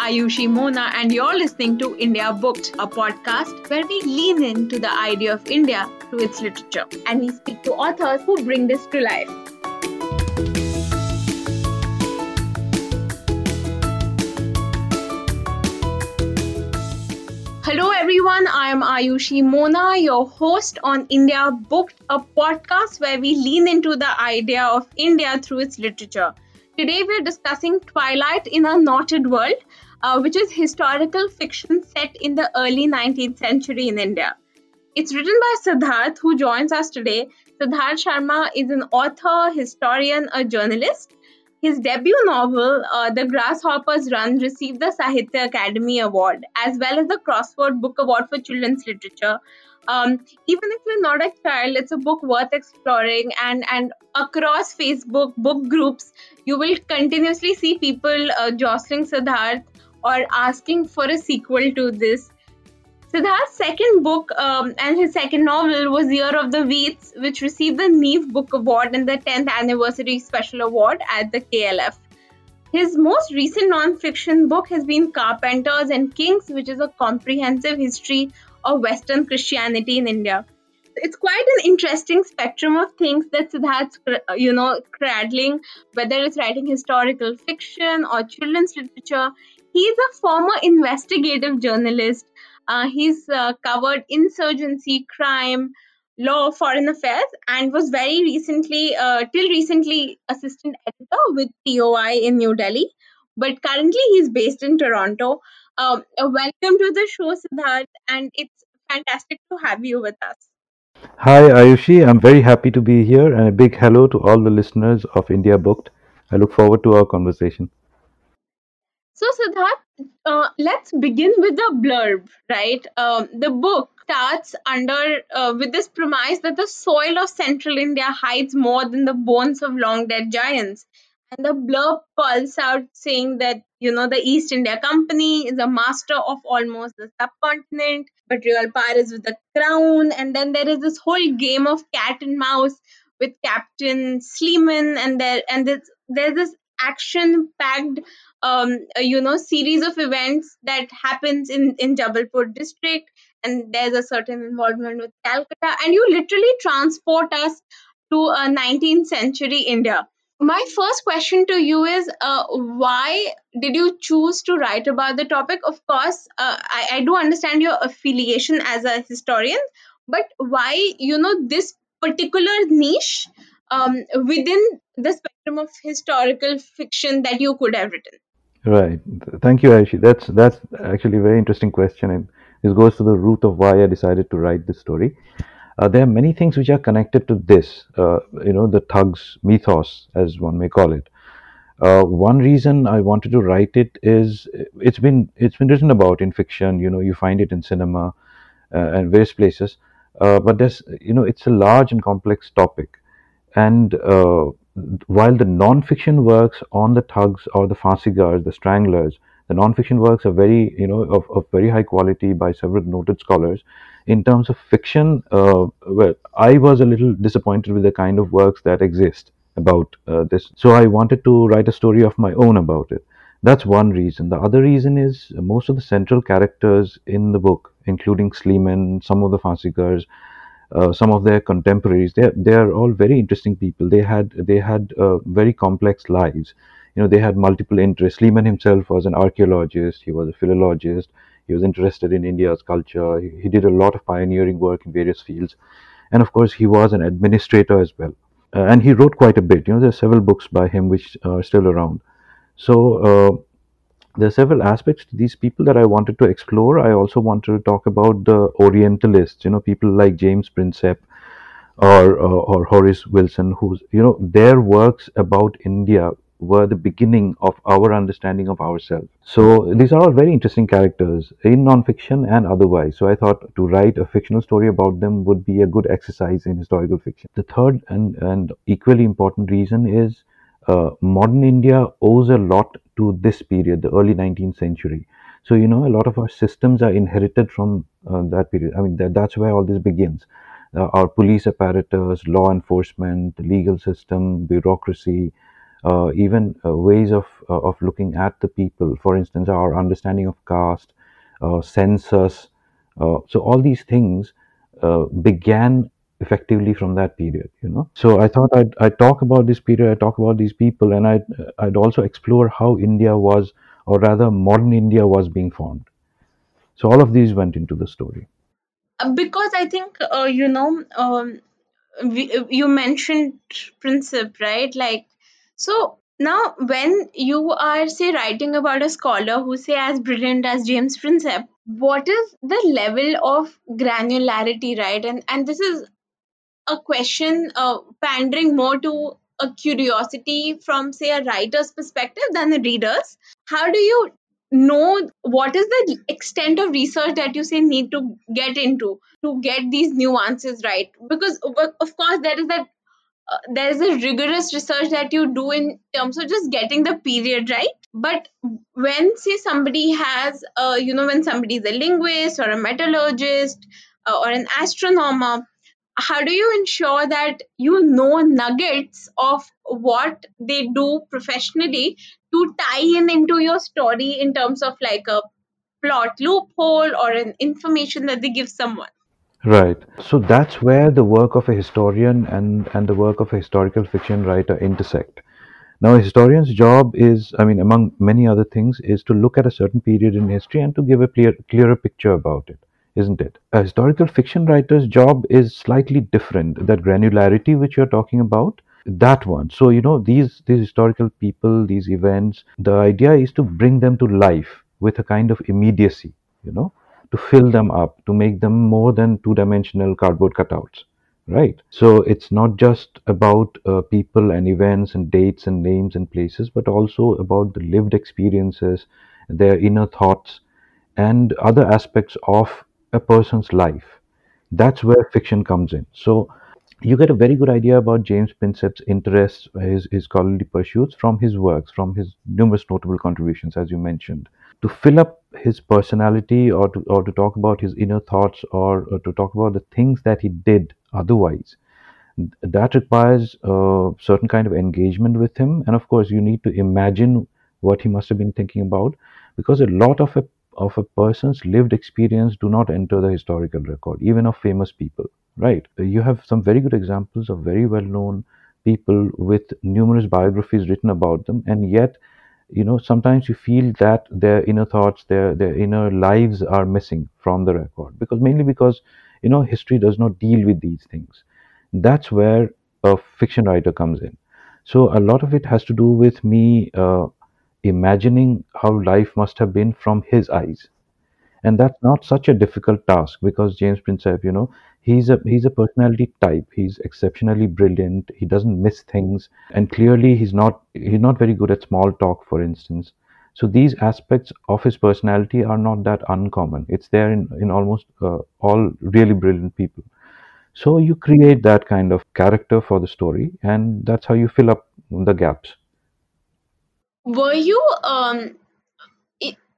Ayushi Mona, and you're listening to India Booked, a podcast where we lean into the idea of India through its literature and we speak to authors who bring this to life. Hello, everyone. I am Ayushi Mona, your host on India Booked, a podcast where we lean into the idea of India through its literature. Today we're discussing Twilight in a Knotted World, uh, which is historical fiction set in the early 19th century in India. It's written by Siddharth, who joins us today. Siddharth Sarma is an author, historian, a journalist. His debut novel, uh, The Grasshopper's Run, received the Sahitya Akademi Award as well as the Crossword Book Award for Children's Literature um, even if you're not a child it's a book worth exploring and and across facebook book groups you will continuously see people uh, jostling siddharth or asking for a sequel to this Siddharth's second book um, and his second novel was Year of the Weeds, which received the Neev Book Award and the 10th Anniversary Special Award at the KLF. His most recent non-fiction book has been Carpenters and Kings, which is a comprehensive history of Western Christianity in India. It's quite an interesting spectrum of things that Siddharth's, you know, cradling, whether it's writing historical fiction or children's literature. He's a former investigative journalist. Uh, he's uh, covered insurgency, crime, law, foreign affairs, and was very recently, uh, till recently, assistant editor with TOI in New Delhi. But currently, he's based in Toronto. Um, uh, welcome to the show, Siddharth, and it's fantastic to have you with us. Hi, Ayushi. I'm very happy to be here, and a big hello to all the listeners of India Booked. I look forward to our conversation. So, Siddharth, uh, let's begin with the blurb, right? Um, the book starts under uh, with this premise that the soil of central India hides more than the bones of long dead giants. And the blurb calls out saying that, you know, the East India Company is a master of almost the subcontinent, but real power is with the crown. And then there is this whole game of cat and mouse with Captain Sleeman, and there and there's, there's this action-packed, um, uh, you know, series of events that happens in in Jabalpur district, and there's a certain involvement with Calcutta, and you literally transport us to a 19th century India. My first question to you is uh, why did you choose to write about the topic? Of course uh, I, I do understand your affiliation as a historian but why you know this particular niche um, within the of historical fiction that you could have written right thank you Ayushi. that's that's actually a very interesting question and this goes to the root of why i decided to write this story uh, there are many things which are connected to this, uh, you know, the thugs mythos, as one may call it. Uh, one reason I wanted to write it is it's been it's been written about in fiction. You know, you find it in cinema uh, and various places, uh, but there's you know it's a large and complex topic, and uh, while the non-fiction works on the thugs or the Phansigars, the stranglers, the non-fiction works are very you know of, of very high quality by several noted scholars in terms of fiction, uh, well, I was a little disappointed with the kind of works that exist about uh, this. So I wanted to write a story of my own about it. That's one reason. The other reason is most of the central characters in the book, including Sleeman, some of the Phansigars, uh, some of their contemporaries, they they are all very interesting people. They had they had uh, very complex lives. You know, they had multiple interests. Sleeman himself was an archaeologist. He was a philologist. He was interested in India's culture. He, he did a lot of pioneering work in various fields. And of course, he was an administrator as well. Uh, and he wrote quite a bit. You know, there are several books by him which are still around. So uh, there are several aspects to these people that I wanted to explore. I also wanted to talk about the Orientalists. You know, people like James Prinsep or uh, or Horace Wilson, who's you know their works about India were the beginning of our understanding of ourselves. So these are all very interesting characters in non-fiction and otherwise. So I thought to write a fictional story about them would be a good exercise in historical fiction. The third and, and equally important reason is uh, modern India owes a lot to this period, the early 19th century. So, you know, a lot of our systems are inherited from uh, that period. I mean, that, that's where all this begins. Uh, our police apparatus, law enforcement, legal system, bureaucracy, uh, even uh, ways of uh, of looking at the people. For instance, our understanding of caste, uh, census. So all these things began effectively from that period. You know. So I thought I'd, I'd talk about this period. I talk about these people, and I'd I'd also explore how India was, or rather, modern India was being formed. So all of these went into the story. Uh, because I think uh, you know um, we, you mentioned Prinsep, right? Like so now when you are say writing about a scholar who say as brilliant as James Prinsep, what is the level of granularity, right? And and this is a question uh, pandering more to a curiosity from say a writer's perspective than the reader's. How do you know what is the extent of research that you say need to get into to get these nuances right? Because of course there is that uh, there is a rigorous research that you do in terms of just getting the period right. But when say somebody has uh, you know when somebody is a linguist or a metallurgist uh, or an astronomer how do you ensure that you know nuggets of what they do professionally to tie in into your story in terms of like a plot loophole or an information that they give someone Right. So that's where the work of a historian and, and the work of a historical fiction writer intersect. Now, a historian's job is, I mean, among many other things, is to look at a certain period in history and to give a clear, clearer picture about it, isn't it? A historical fiction writer's job is slightly different. That granularity which you're talking about, that one. So, you know, these these historical people, these events, the idea is to bring them to life with a kind of immediacy, you know, to fill them up, to make them more than two-dimensional cardboard cutouts right so it's not just about uh, people and events and dates and names and places but also about the lived experiences their inner thoughts and other aspects of a person's life that's where fiction comes in so you get a very good idea about James Prinsep's interests, his, his scholarly pursuits from his works, from his numerous notable contributions, as you mentioned. To fill up his personality or to, or to talk about his inner thoughts or, or to talk about the things that he did otherwise, that requires a certain kind of engagement with him. And of course, you need to imagine what he must have been thinking about because a lot of a, of a person's lived experience do not enter the historical record, even of famous people Right. You have some very good examples of very well known people with numerous biographies written about them, and yet, you know, sometimes you feel that their inner thoughts, their their inner lives are missing from the record because mainly because you know history does not deal with these things. That's where a fiction writer comes in. So a lot of it has to do with me uh, imagining how life must have been from his eyes and that's not such a difficult task because James Prinsep, you know, he's a he's a personality type. He's exceptionally brilliant. He doesn't miss things, and clearly he's not he's not very good at small talk, for instance. So these aspects of his personality are not that uncommon. It's there in in almost uh, all really brilliant people. So you create that kind of character for the story, and that's how you fill up the gaps. Were you um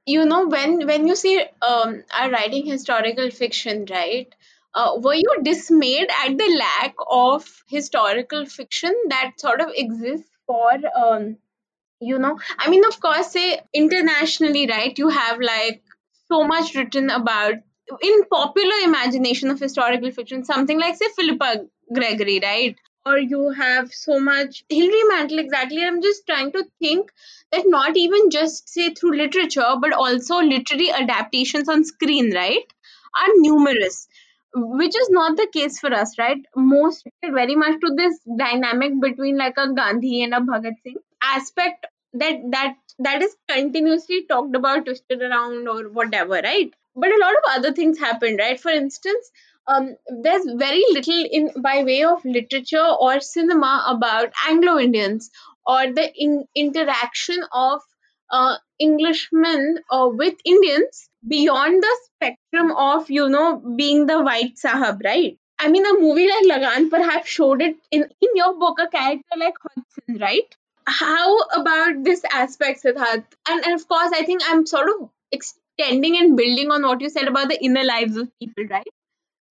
you know when when you see um are writing historical fiction right uh, were you dismayed at the lack of historical fiction that sort of exists for um you know i mean of course say internationally right you have like so much written about in popular imagination of historical fiction something like say philippa gregory right or you have so much hilary mantel exactly i'm just trying to think that not even just say through literature but also literary adaptations on screen right are numerous which is not the case for us right? Most very much to this dynamic between like a gandhi and a bhagat singh aspect that that that is continuously talked about twisted around or whatever right? But a lot of other things happened right? For instance um, there's very little in by way of literature or cinema about anglo-indians or the in, interaction of uh, englishmen uh, with indians beyond the spectrum of you know being the white sahab right i mean a movie like lagan perhaps showed it in in your book a character like hudson right how about this aspect, Siddharth? And, and of course, I think I'm sort of extending and building on what you said about the inner lives of people, right?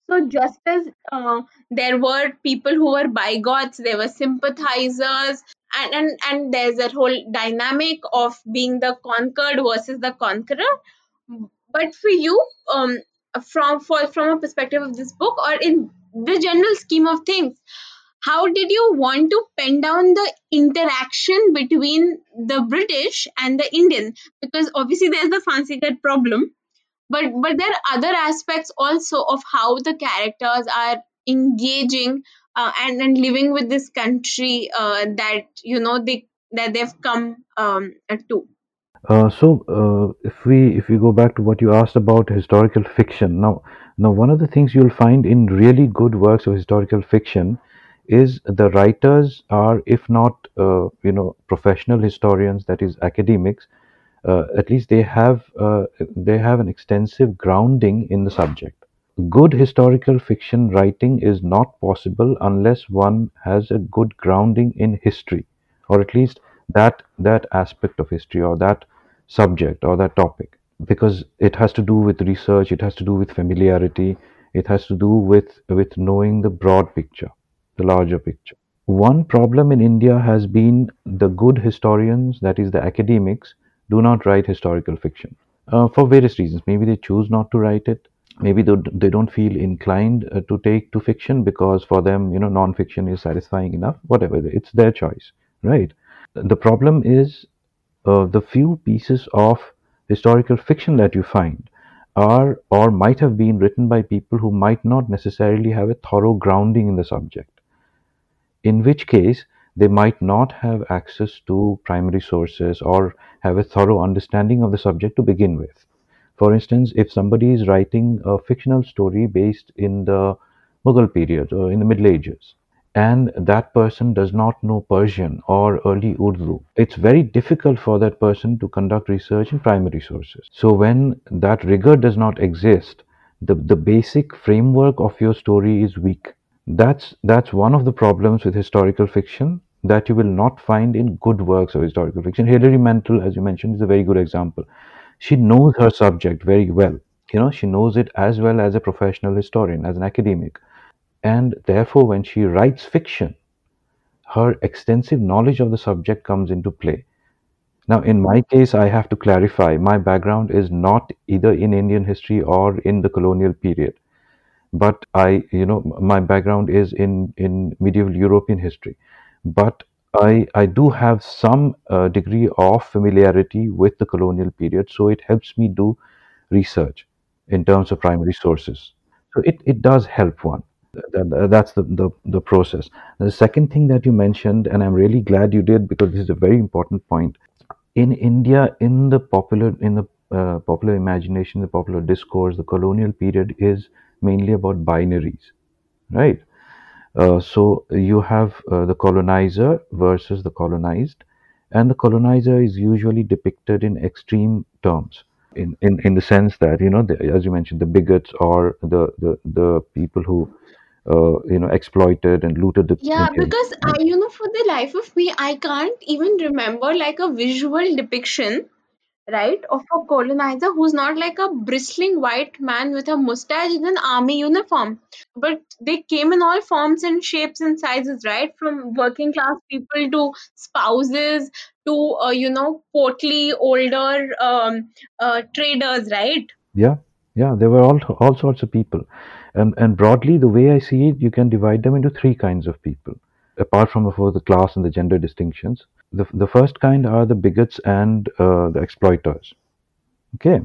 So just as uh, there were people who were bigots, there were sympathizers, and and and there's that whole dynamic of being the conquered versus the conqueror. But for you um from for from a perspective of this book or in the general scheme of things how did you want to pen down the interaction between the british and the indian? Because obviously there's the Phansigar problem but but there are other aspects also of how the characters are engaging uh, and and living with this country uh, that you know they that they've come um, to. Uh, so uh, if we if we go back to what you asked about historical fiction, now now one of the things you'll find in really good works of historical fiction is the writers are, if not uh, you know professional historians, that is academics, at least they have uh, they have an extensive grounding in the subject. Good historical fiction writing is not possible unless one has a good grounding in history, or at least that that aspect of history or that subject or that topic, because it has to do with research, it has to do with familiarity, it has to do with with knowing the broad picture, the larger picture. One problem in India has been the good historians, that is, the academics, do not write historical fiction uh, for various reasons. Maybe they choose not to write it. Maybe they, don't feel inclined uh, to take to fiction because for them, you know, non-fiction is satisfying enough. Whatever, it's their choice, right? The problem is uh, the few pieces of historical fiction that you find are or might have been written by people who might not necessarily have a thorough grounding in the subject in which case they might not have access to primary sources or have a thorough understanding of the subject to begin with. For instance, if somebody is writing a fictional story based in the Mughal period or in the Middle Ages, and that person does not know Persian or early Urdu, it's very difficult for that person to conduct research in primary sources. So, when that rigor does not exist, the, the basic framework of your story is weak that's that's one of the problems with historical fiction that you will not find in good works of historical fiction. Hilary Mantel, as you mentioned, is a very good example. She knows her subject very well. You know, she knows it as well as a professional historian, as an academic. And therefore, when she writes fiction, her extensive knowledge of the subject comes into play. Now, in my case, I have to clarify my background is not either in Indian history or in the colonial period but I, you know, my background is in in medieval European history, but I I do have some uh, degree of familiarity with the colonial period, so it helps me do research in terms of primary sources. So it, it does help one. That, that's the, the the process. The second thing that you mentioned, and I'm really glad you did because this is a very important point. In India, in the popular in the uh, popular imagination, the popular discourse, the colonial period is mainly about binaries, right? Uh, so you have uh, the colonizer versus the colonized, and the colonizer is usually depicted in extreme terms. In, in, in the sense that you know, the, as you mentioned, the bigots or the the, the people who uh, you know exploited and looted the yeah because I, you know for the life of me i can't even remember like a visual depiction right, of a colonizer who's not like a bristling white man with a mustache in an army uniform. But they came in all forms and shapes and sizes, right? From working class people to spouses to, uh, you know, portly, older um, uh, traders, right? Yeah, yeah, there were all all sorts of people, and and broadly, the way I see it, you can divide them into three kinds of people, apart from of course the class and the gender distinctions the, the first kind are the bigots and uh, the exploiters. Okay.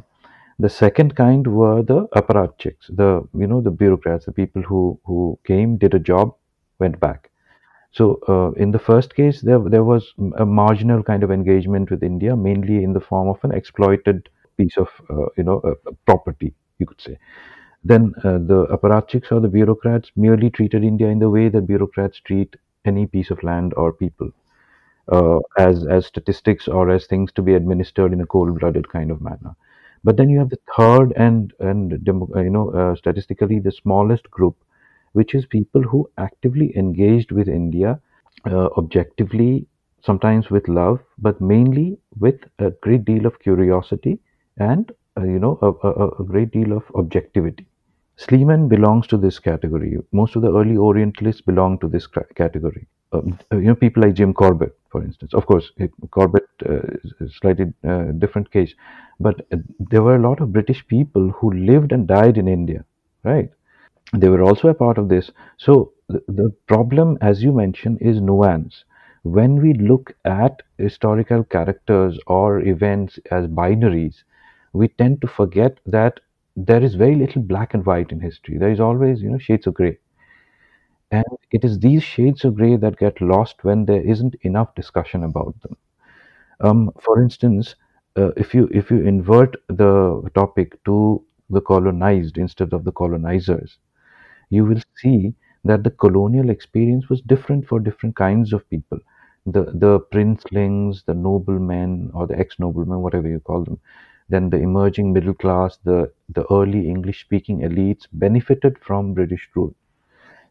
The second kind were the apparatchiks the you know the bureaucrats the people who who came did a job went back. So uh, in the first case there there was a marginal kind of engagement with india mainly in the form of an exploited piece of uh, you know property you could say. Then uh, the apparatchiks or the bureaucrats merely treated india in the way that bureaucrats treat any piece of land or people uh, as as statistics or as things to be administered in a cold-blooded kind of manner. But then you have the third and and uh, you know uh, statistically the smallest group, which is people who actively engaged with India, uh, objectively, sometimes with love, but mainly with a great deal of curiosity and uh, you know a, a, a great deal of objectivity. Sleeman belongs to this category. Most of the early Orientalists belong to this category. Um, you know, people like Jim Corbett, for instance. Of course, Corbett uh, is a slightly uh, different case, but uh, there were a lot of British people who lived and died in India, right? They were also a part of this. So the, the problem, as you mentioned, is nuance. When we look at historical characters or events as binaries, we tend to forget that there is very little black and white in history. There is always, you know, shades of gray. And it is these shades of gray that get lost when there isn't enough discussion about them. Um, for instance, uh, if you if you invert the topic to the colonized instead of the colonizers, you will see that the colonial experience was different for different kinds of people. The the princelings, the noblemen or the ex-noblemen, whatever you call them, then the emerging middle class, the the early English-speaking elites benefited from British rule.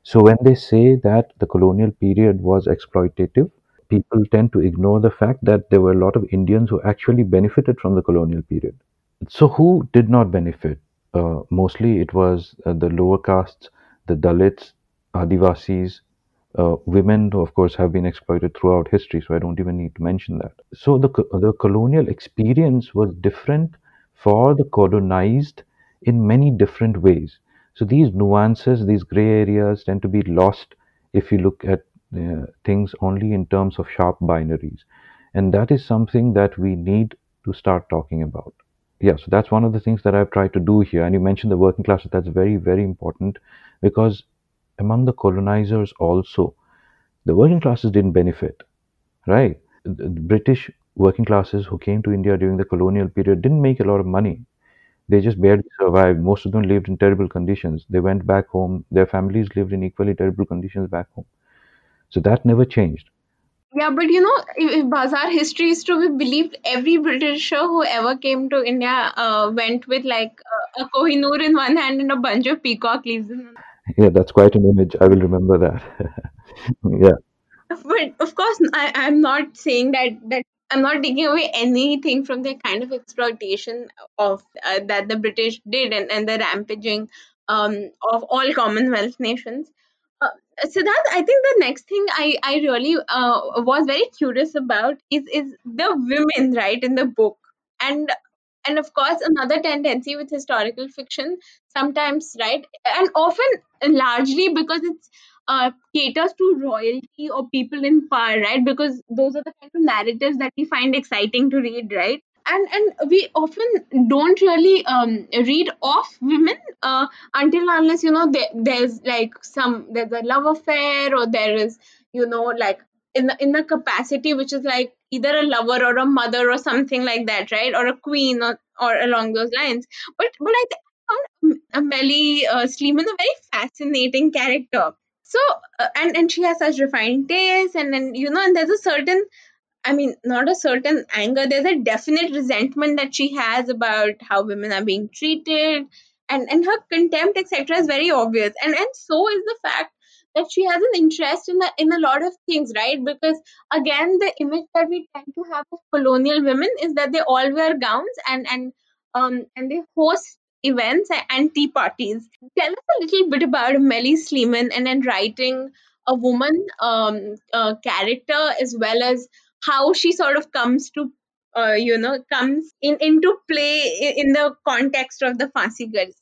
So when they say that the colonial period was exploitative, people tend to ignore the fact that there were a lot of Indians who actually benefited from the colonial period. So who did not benefit? Uh, mostly it was uh, the lower castes, the Dalits, Adivasis, uh, women, of course, have been exploited throughout history, so I don't even need to mention that. So the, the colonial experience was different for the colonized in many different ways. So these nuances, these gray areas tend to be lost if you look at uh, things only in terms of sharp binaries. And that is something that we need to start talking about. Yeah, so that's one of the things that I've tried to do here. And you mentioned the working classes, that's very, very important because among the colonizers also, the working classes didn't benefit, right? The the British working classes who came to India during the colonial period didn't make a lot of money. They just barely survived. Most of them lived in terrible conditions. They went back home. Their families lived in equally terrible conditions back home. So that never changed. Yeah, but you know, if, Bazaar history is to be believed, every Britisher who ever came to India uh, went with like uh, a Kohinoor in one hand and a bunch of peacock leaves in another. Yeah, that's quite an image. I will remember that. yeah, But of course, I, I'm not saying that that I'm not taking away anything from the kind of exploitation of uh, that the British did and, and the rampaging um, of all Commonwealth nations. Uh, Siddharth, I think the next thing I, I really uh, was very curious about is is the women, right, in the book. And and of course another tendency with historical fiction sometimes right and often largely because it's uh, caters to royalty or people in power right? Because those are the kind of narratives that we find exciting to read right? And and we often don't really um, read off women uh, until unless you know there, there's like some there's a love affair or there is you know like in the in the capacity which is like either a lover or a mother or something like that right? Or a queen or, or along those lines. But but i think I found Amelie uh, Sleeman a very fascinating character so uh, and and she has such refined taste and then you know and there's a certain I mean, not a certain anger. There's a definite resentment that she has about how women are being treated, and and her contempt, etc., is very obvious. And and so is the fact that she has an interest in a, in a lot of things, right? Because again, the image that we tend to have of colonial women is that they all wear gowns and and um and they host events and tea parties. Tell us a little bit about Amelie Sleeman and then writing a woman um, uh, character as well as how she sort of comes to uh, you know comes in into play in the context of the Phansigars.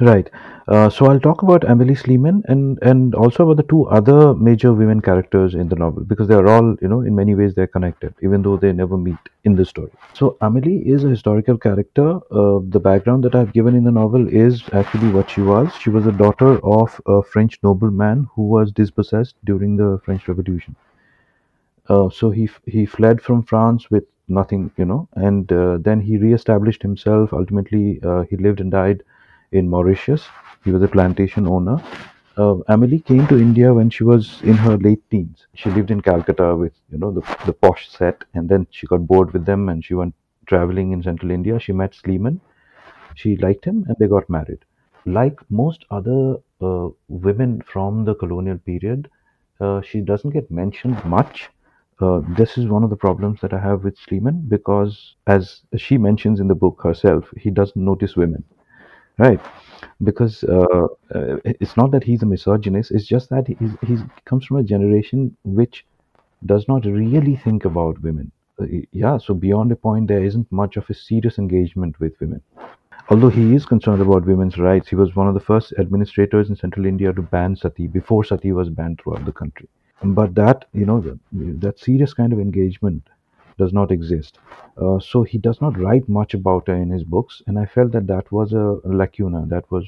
Right. Uh, so I'll talk about Emily Sleeman and and also about the two other major women characters in the novel because they are all, you know, in many ways they're connected, even though they never meet in the story. So Amelie is a historical character. Uh, the background that I've given in the novel is actually what she was. She was a daughter of a French nobleman who was dispossessed during the French Revolution. Uh, so he he fled from France with nothing, you know, and uh, then he reestablished himself. Ultimately, uh, he lived and died in Mauritius. He was a plantation owner. Uh, Amelie came to India when she was in her late teens. She lived in Calcutta with you know the the posh set, and then she got bored with them, and she went traveling in central India. She met Sleeman. She liked him, and they got married. Like most other uh, women from the colonial period, uh, she doesn't get mentioned much. Uh, this is one of the problems that I have with Sleeman because, as she mentions in the book herself, he doesn't notice women, right? Because uh, uh, it's not that he's a misogynist; it's just that he's comes from a generation which does not really think about women. Uh, yeah, so beyond a point, there isn't much of a serious engagement with women. Although he is concerned about women's rights, he was one of the first administrators in central India to ban sati before sati was banned throughout the country. But that, you know, that serious kind of engagement does not exist. Uh, so he does not write much about her in his books, and I felt that that was a lacuna, that was,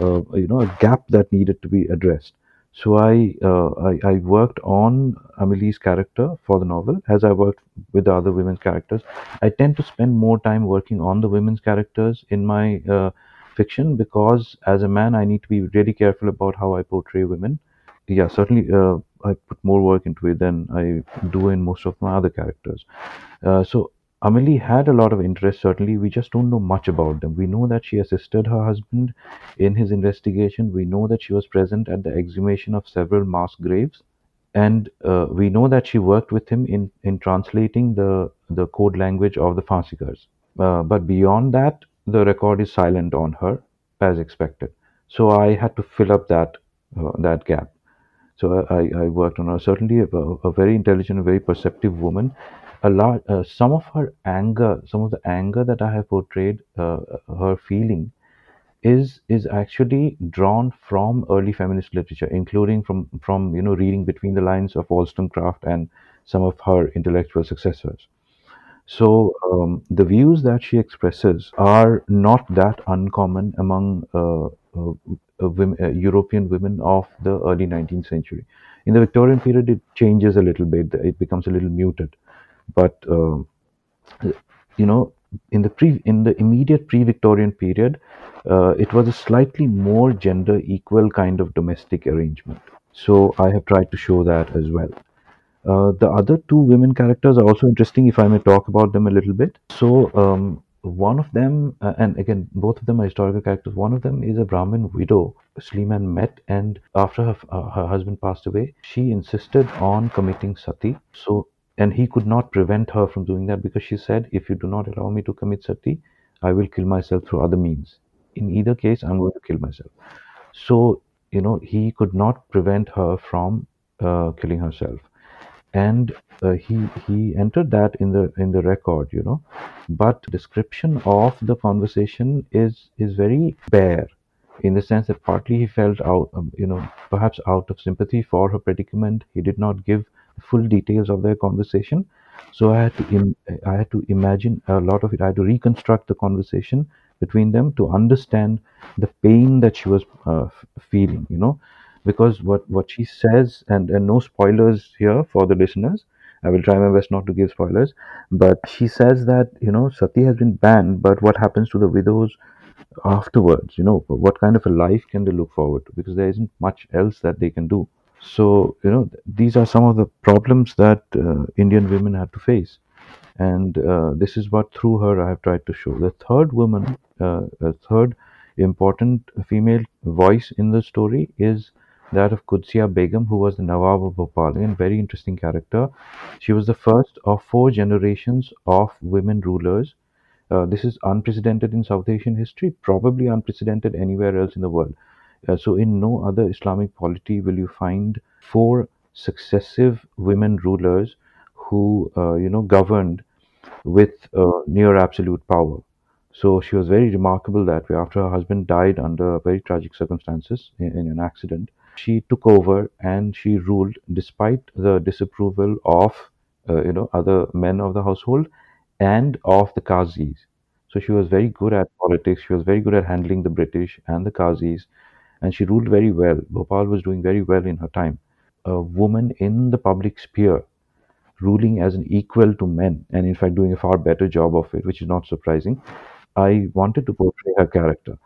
uh, you know, a gap that needed to be addressed. So I, uh, I, I worked on Amelie's character for the novel, as I worked with the other women's characters. I tend to spend more time working on the women's characters in my uh, fiction because, as a man, I need to be really careful about how I portray women. Yeah, certainly, uh, I put more work into it than I do in most of my other characters. Uh, so Amelie had a lot of interest, certainly. We just don't know much about them. We know that she assisted her husband in his investigation. We know that she was present at the exhumation of several mass graves. And uh, we know that she worked with him in, in translating the, the code language of the Phansigars. Uh, but beyond that, the record is silent on her, as expected. So I had to fill up that, uh, that gap. So I, I worked on her. Certainly, a, a very intelligent, very perceptive woman. A lot, uh, some of her anger, some of the anger that I have portrayed, uh, her feeling, is is actually drawn from early feminist literature, including from from you know reading between the lines of Wollstonecraft and some of her intellectual successors. So um, the views that she expresses are not that uncommon among uh, women, uh, European women of the early 19th century. In the Victorian period, it changes a little bit; it becomes a little muted. But uh, you know, in the pre in the immediate pre-Victorian period, uh, it was a slightly more gender equal kind of domestic arrangement. So I have tried to show that as well. Uh, the other two women characters are also interesting, if I may talk about them a little bit. So, um, one of them, uh, and again, both of them are historical characters. One of them is a Brahmin widow Sleeman met, and after her, uh, her husband passed away, she insisted on committing sati. So, and he could not prevent her from doing that because she said, If you do not allow me to commit sati, I will kill myself through other means. In either case, I'm going to kill myself. So, you know, he could not prevent her from uh, killing herself and uh, he he entered that in the in the record you know. But description of the conversation is is very bare in the sense that partly he felt out um, you know perhaps out of sympathy for her predicament. He did not give full details of their conversation. So i had to Im- i had to imagine a lot of it. I had to reconstruct the conversation between them to understand the pain that she was uh, feeling you know because what what she says and and no spoilers here for the listeners. I will try my best not to give spoilers. But she says that you know sati has been banned but what happens to the widows afterwards? You know what kind of a life can they look forward to? Because there isn't much else that they can do. So you know these are some of the problems that uh, indian women have to face. And uh, this is what through her I have tried to show. The third woman, uh, a third important female voice in the story is that of Qudsiya Begum, who was the Nawab of Bhopal, and very interesting character. She was the first of four generations of women rulers. Uh, this is unprecedented in South Asian history, probably unprecedented anywhere else in the world. Uh, so, in no other Islamic polity will you find four successive women rulers who, uh, you know, governed with uh, near absolute power. So she was very remarkable that way. After her husband died under very tragic circumstances in, in an accident, she took over and she ruled despite the disapproval of uh, you know other men of the household and of the Qazis. So she was very good at politics. She was very good at handling the British and the Qazis, and she ruled very well. Bhopal was doing very well in her time. A woman in the public sphere ruling as an equal to men, and in fact doing a far better job of it, which is not surprising. I wanted to portray her character.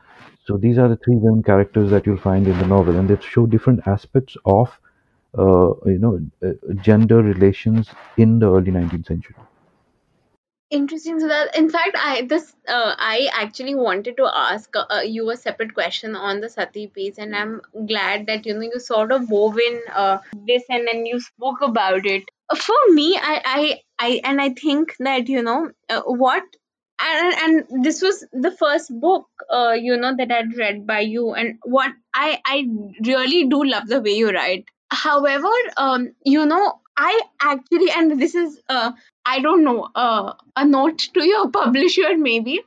So these are the three women characters that you'll find in the novel, and they show different aspects of, uh, you know, uh, gender relations in the early 19th century. Interesting. So that, in fact, I this uh, I actually wanted to ask uh, you a separate question on the sati piece, and I'm glad that you know you sort of wove in uh, this and then you spoke about it. For me, I I, I and I think that you know uh, what. And, and this was the first book, uh, you know, that I'd read by you, and what I I really do love the way you write. However, um, you know, I actually, and this is, uh, I don't know, uh, a note to your publisher maybe.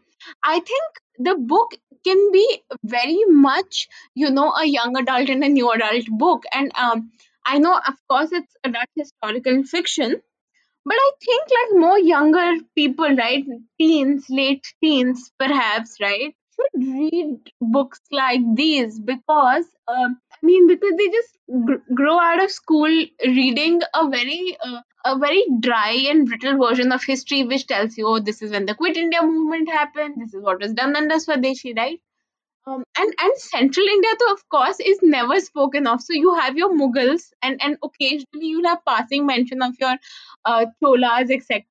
I think the book can be very much, you know, a young adult and a new adult book. And um, I know, of course, it's adult historical fiction, but I think like more younger people, right, teens, late teens, perhaps, right, should read books like these because, um, I mean, because they just gr- grow out of school reading a very, uh, a very dry and brittle version of history, which tells you, oh, this is when the Quit India movement happened. This is what was done under Swadeshi, right? Um, and and Central India, though, of course, is never spoken of. So you have your Mughals, and and occasionally you'll have passing mention of your uh, Cholas, etc.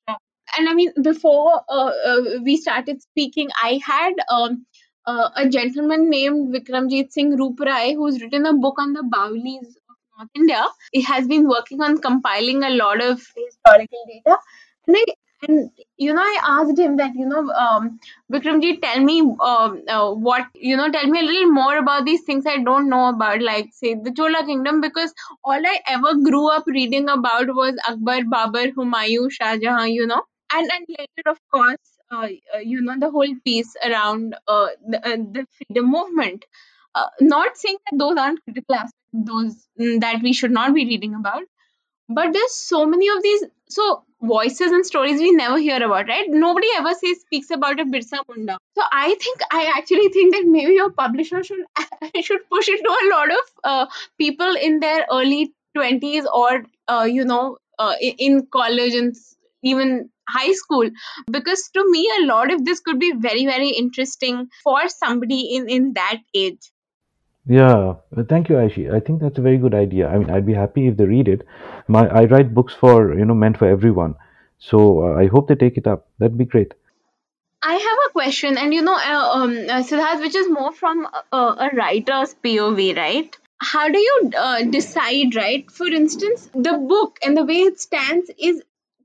And I mean, before uh, uh, we started speaking, I had um, uh, a gentleman named Vikramjit Singh Rooprai who's written a book on the Baolis of North India. He has been working on compiling a lot of historical data. And I and you know, I asked him that, you know, um, Vikramji, tell me um, uh, what, you know, tell me a little more about these things I don't know about, like, say, the Chola kingdom, because all I ever grew up reading about was Akbar, Babur, Humayun, Shah Jahan, you know, and, and later, of course, uh, uh, you know, the whole piece around uh, the, uh, the freedom movement. Uh, not saying that those aren't critical aspects, those mm, that we should not be reading about, but there's so many of these so voices and stories we never hear about right? Nobody ever says speaks about a birsa munda. So i think i actually think that maybe your publisher should should push it to a lot of uh, people in their early 20s or uh, you know uh, in college and even high school. Because to me a lot of this could be very very interesting for somebody in in that age Yeah, uh, thank you, Ayushi. I think that's a very good idea. I mean, I'd be happy if they read it. My I write books for, you know, meant for everyone. So uh, I hope they take it up. That'd be great. I have a question, and you know, uh, um, uh, Siddharth, which is more from a, a writer's POV, right? How do you uh, decide, right? For instance, the book and the way it stands is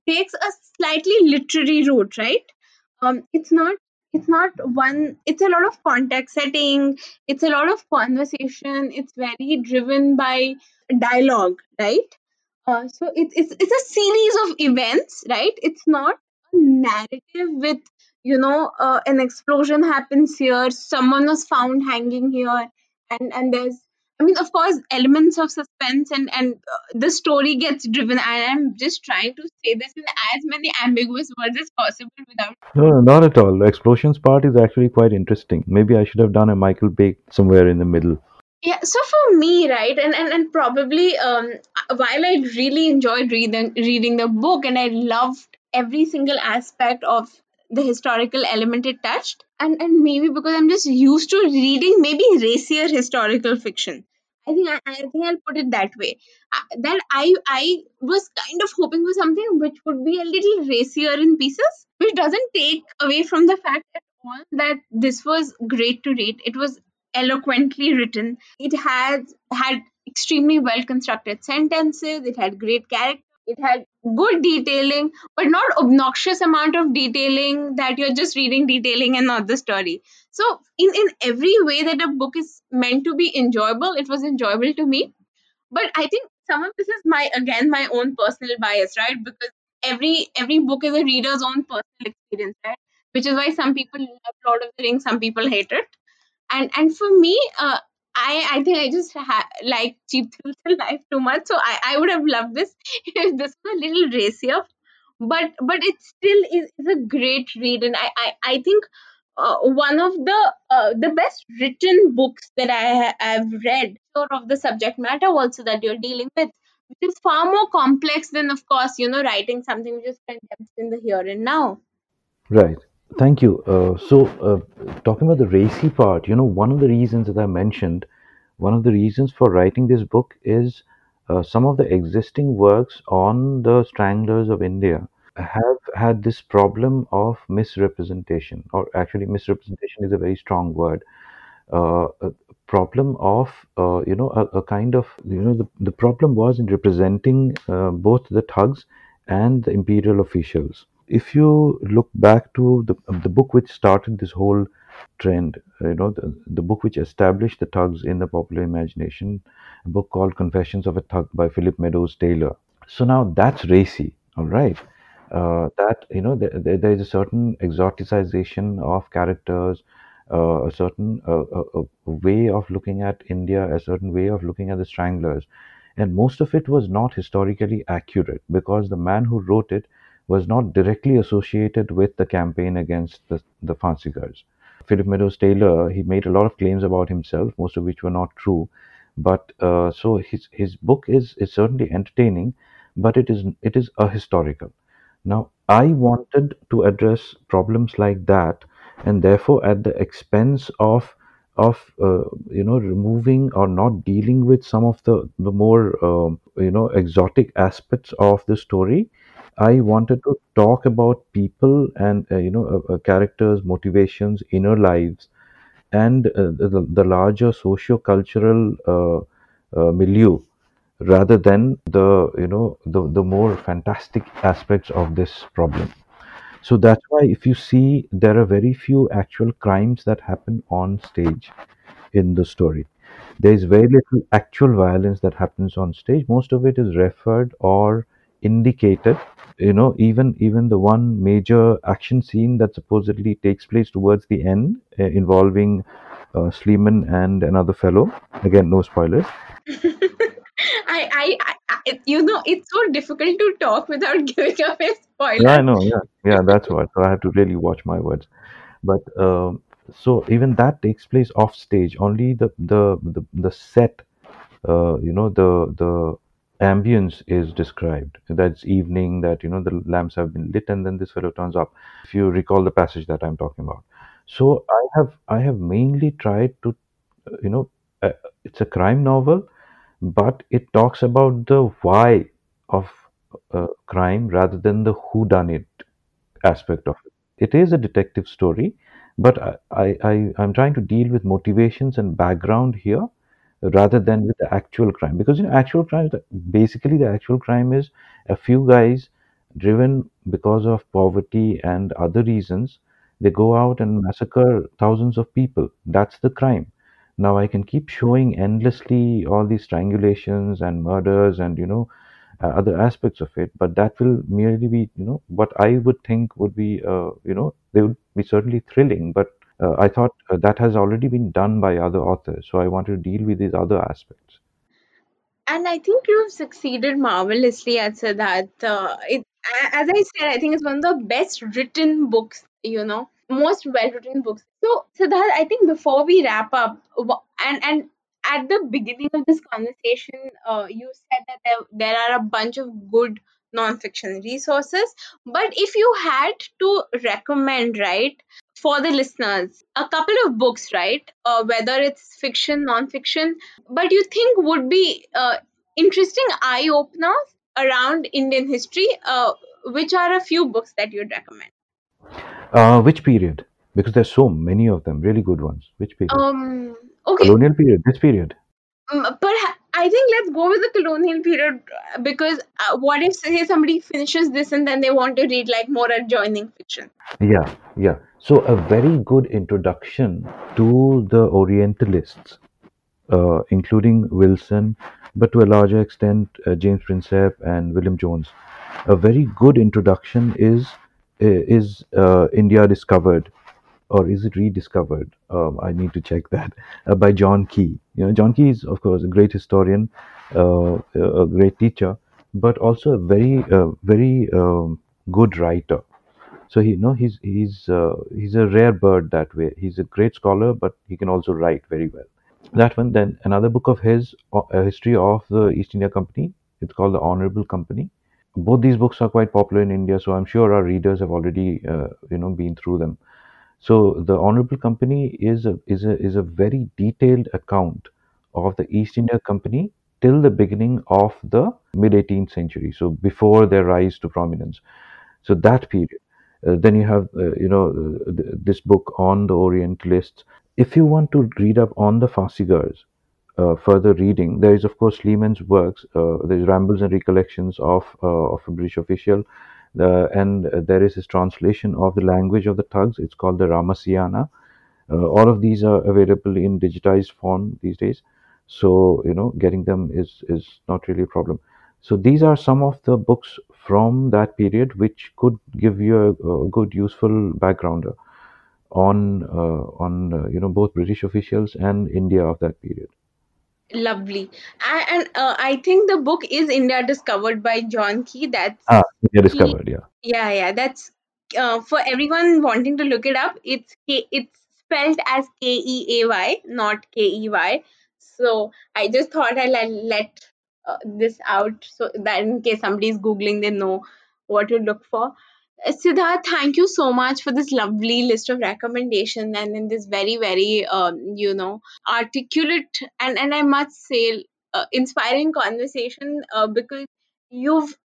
takes a slightly literary route, right? Um, it's not. It's not one. It's a lot of context setting. It's a lot of conversation. It's very driven by dialogue, right? Uh, so it's it's it's a series of events, right? It's not a narrative with you know uh, an explosion happens here, someone was found hanging here, and and there's I mean of course elements of suspense and and uh, the story gets driven. And I'm just trying to say this in as many ambiguous words as possible without No, no, not at all. The explosions part is actually quite interesting. Maybe I should have done a Michael Bay somewhere in the middle. Yeah, so for me, right, and, and, and probably um, while I really enjoyed reading reading the book and I loved every single aspect of the historical element it touched, and, and maybe because I'm just used to reading maybe racier historical fiction. I think I, I think I'll put it that way. Uh, that I I was kind of hoping for something which would be a little racier in pieces, which doesn't take away from the fact at all that this was great to read. It was eloquently written it has had extremely well constructed sentences. It had great character. It had good detailing, but not obnoxious amount of detailing that you're just reading detailing and not the story. So in in every way that a book is meant to be enjoyable, it was enjoyable to me. But I think some of this is my again my own personal bias, right? Because every every book is a reader's own personal experience, right? Which is why some people love Lord of the Rings, some people hate it and and for me uh, i i think i just ha- like cheap thrills in life too much. So i i would have loved this. If this was a little racier but but it still is, is a great read. And i i, I think uh, one of the uh, the best written books that i have read sort of the subject matter also that you're dealing with which is far more complex than of course you know writing something which is condensed in the here and now. Right. Thank you. Uh, so, uh, talking about the racy part, you know, one of the reasons that I mentioned, one of the reasons for writing this book is uh, some of the existing works on the stranglers of India have had this problem of misrepresentation, or actually, misrepresentation is a very strong word. Uh, a problem of, uh, you know, a, a kind of, you know, the, the problem was in representing uh, both the thugs and the imperial officials if you look back to the the book which started this whole trend, you know, the, the book which established the thugs in the popular imagination, a book called Confessions of a Thug by Philip Meadows Taylor. So now that's racy, all right. Uh, that you know there, there, there is a certain exoticization of characters, uh, a certain uh, a, a way of looking at India, a certain way of looking at the Stranglers, and most of it was not historically accurate because the man who wrote it was not directly associated with the campaign against the the Phansigars. Philip Meadows Taylor, he made a lot of claims about himself, most of which were not true. But uh, so his his book is is certainly entertaining, but it is it is a historical. Now I wanted to address problems like that, and therefore at the expense of of uh, you know removing or not dealing with some of the the more um, you know exotic aspects of the story I wanted to talk about people and uh, you know uh, uh, characters, motivations, inner lives, and uh, the, the larger socio-cultural uh, uh, milieu, rather than the you know the the more fantastic aspects of this problem. So that's why if you see, there are very few actual crimes that happen on stage in the story. There is very little actual violence that happens on stage. Most of it is referred or indicated you know even even the one major action scene that supposedly takes place towards the end uh, involving uh, Sleeman and another fellow. Again no spoilers. I, I, I, I- you know, it's so difficult to talk without giving away yeah i know yeah. Yeah that's what so i have to really watch my words. But um, so even that takes place off stage. Only the the the, the set uh, you know the the ambience is described. That's evening that you know the lamps have been lit and then this fellow turns up if you recall the passage that i'm talking about. So i have i have mainly tried to you know uh, it's a crime novel but it talks about the why of uh, crime rather than the who done it aspect of it. It is a detective story, but I, I, I I'm trying to deal with motivations and background here rather than with the actual crime. Because you know actual crime basically the actual crime is a few guys driven because of poverty and other reasons they go out and massacre thousands of people. That's the crime. Now i can keep showing endlessly all these strangulations and murders and you know uh, other aspects of it but that will merely be you know what i would think would be uh, you know they would be certainly thrilling but uh, I thought uh, that has already been done by other authors, so I wanted to deal with these other aspects. And I think you've succeeded marvelously at Siddharth. Uh, it, as I said, I think it's one of the best written books, you know, most well written books. So, Siddharth, I think before we wrap up, and, and at the beginning of this conversation, uh, you said that there, there are a bunch of good non-fiction resources. But if you had to recommend, right, for the listeners, a couple of books, right, uh, whether it's fiction, non-fiction, but you think would be uh, interesting eye openers around Indian history. Uh, which are a few books that you'd recommend? Uh, which period? Because there's so many of them, really good ones. Which period? Um. Okay. Colonial period. This period. Um, but I think let's go with the colonial period uh, because uh, what if say somebody finishes this and then they want to read like more adjoining fiction? Yeah, yeah. So a very good introduction to the Orientalists, uh, including Wilson, but to a larger extent uh, James Prinsep and William Jones. A very good introduction is is uh, India discovered or is it rediscovered? Um, I need to check that. Uh, by John Keay. You know, John Keay is of course a great historian, uh, a great teacher, but also a very, uh, very um, good writer. So he, you know, he's he's uh, he's a rare bird that way. He's a great scholar, but he can also write very well. That one. Then another book of his, uh, a history of the East India Company. It's called the Honorable Company. Both these books are quite popular in India, so I'm sure our readers have already, uh, you know, been through them. So the Honorable Company is a is a is a very detailed account of the East India Company till the beginning of the mid 18th century. So before their rise to prominence. So that period. Uh, then you have uh, you know uh, th- this book on the Orientalists. If you want to read up on the Phansigars, uh, further reading, there is of course Sleeman's works. Uh, there's Rambles and Recollections of of a British official, uh, and uh, there is his translation of the language of the Thugs. It's called the Ramaseeana. Uh, all of these are available in digitized form these days, so you know getting them is is not really a problem. So these are some of the books from that period which could give you a, a good, useful backgrounder on uh, on uh, you know both British officials and India of that period. Lovely. And, and uh, I think the book is India Discovered by John Keay. That's Ah, India Key. discovered. Yeah. Yeah, yeah. That's uh, for everyone wanting to look it up. It's K, it's spelled as K E A Y, not K E Y. So I just thought I'll let, let uh, this out so that in case somebody's googling, they know what to look for. Uh, Siddharth, thank you so much for this lovely list of recommendations and in this very, very, um, you know, articulate and, and I must say, uh, inspiring conversation uh, because you've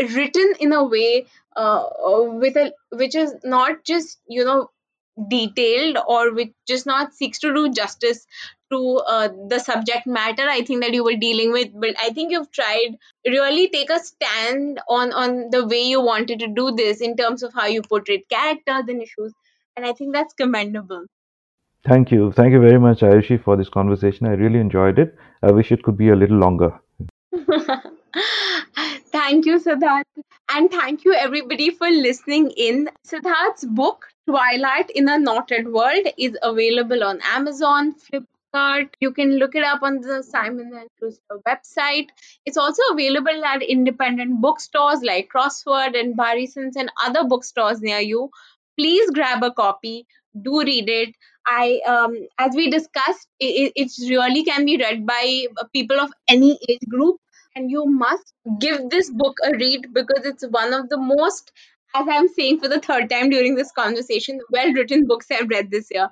written in a way uh, uh, with a which is not just you know detailed or which just not seeks to do justice to uh, the subject matter i think that you were dealing with but i think you've tried really take a stand on on the way you wanted to do this in terms of how you portrayed characters and issues and i think that's commendable Thank you. Thank you very much, Ayushi, for this conversation. I really enjoyed it. I wish it could be a little longer. thank you, Siddharth. And thank you, everybody, for listening in. Siddharth's book, Twilight in a Knotted World, is available on Amazon, Flipkart. You can look it up on the Simon and Schuster website. It's also available at independent bookstores like Crossword and Bahrisons and other bookstores near you. Please grab a copy. Do read it. I, um, as we discussed, it, it really can be read by people of any age group and you must give this book a read because it's one of the most as i'm saying for the third time during this conversation the well written books i've read this year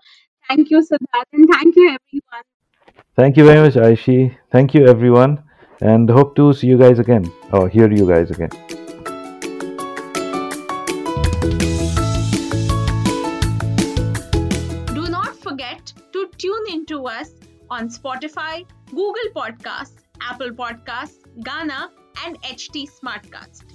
thank you siddharth and thank you everyone Thank you very much, Ayushi. Thank you, everyone. And hope to see you guys again or hear you guys again. do not forget to tune into us on spotify google podcasts apple podcasts Gaana and ht smartcast